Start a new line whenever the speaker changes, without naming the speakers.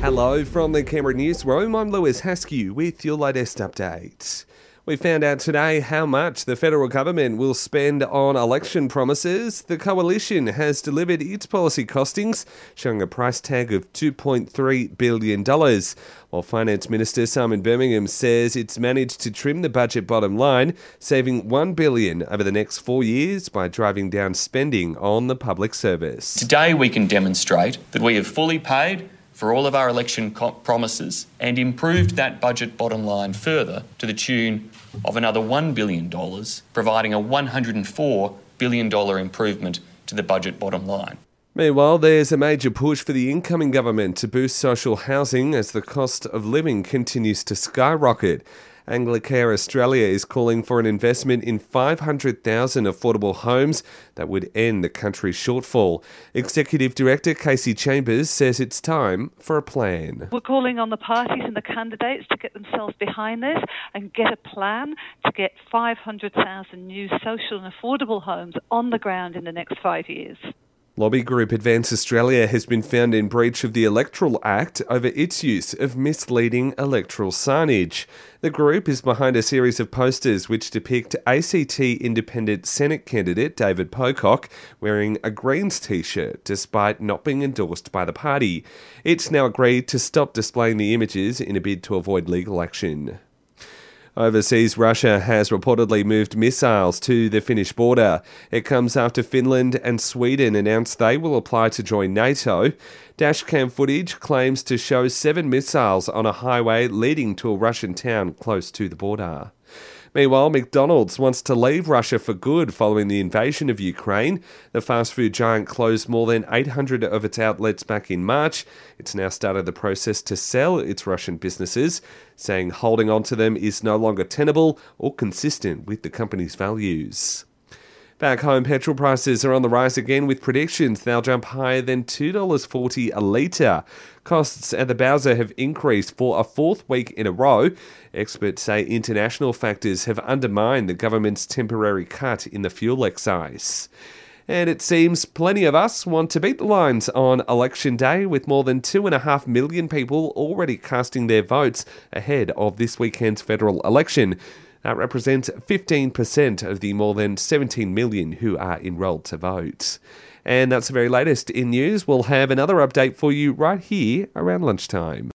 Hello from the Canberra Newsroom. I'm Lewis Haskew with your latest update. We found out today how much the federal government will spend on election promises. The coalition has delivered its policy costings, showing a price tag of $2.3 billion, while Finance Minister Simon Birmingham says it's managed to trim the budget bottom line, saving 1 billion over the next four years by driving down spending on the public service.
Today we can demonstrate that we have fully paid for all of our election promises and improved that budget bottom line further to the tune of another $1 billion, providing a $104 billion improvement to the budget bottom line.
Meanwhile, there's a major push for the incoming government to boost social housing as the cost of living continues to skyrocket. Anglicare Australia is calling for an investment in 500,000 affordable homes that would end the country's shortfall. Executive Director Kasy Chambers says it's time for a plan.
We're calling on the parties and the candidates to get themselves behind this and get a plan to get 500,000 new social and affordable homes on the ground in the next five years.
Lobby group Advance Australia has been found in breach of the Electoral Act over its use of misleading electoral signage. The group is behind a series of posters which depict ACT Independent Senate candidate David Pocock wearing a Greens t shirt despite not being endorsed by the party. It's now agreed to stop displaying the images in a bid to avoid legal action. Overseas, Russia has reportedly moved missiles to the Finnish border. It comes after Finland and Sweden announced they will apply to join NATO. Dashcam footage claims to show seven missiles on a highway leading to a Russian town close to the border. Meanwhile, McDonald's wants to leave Russia for good following the invasion of Ukraine. The fast food giant closed more than 800 of its outlets back in March. It's now started the process to sell its Russian businesses, saying holding on to them is no longer tenable or consistent with the company's values. Back home, petrol prices are on the rise again with predictions they'll jump higher than $2.40 a litre. Costs at the Bowser have increased for a fourth week in a row. Experts say international factors have undermined the government's temporary cut in the fuel excise. And it seems plenty of us want to beat the lines on election day, with more than 2.5 million people already casting their votes ahead of this weekend's federal election. That represents 15% of the more than 17 million who are enrolled to vote. And that's the very latest in news. We'll have another update for you right here around lunchtime.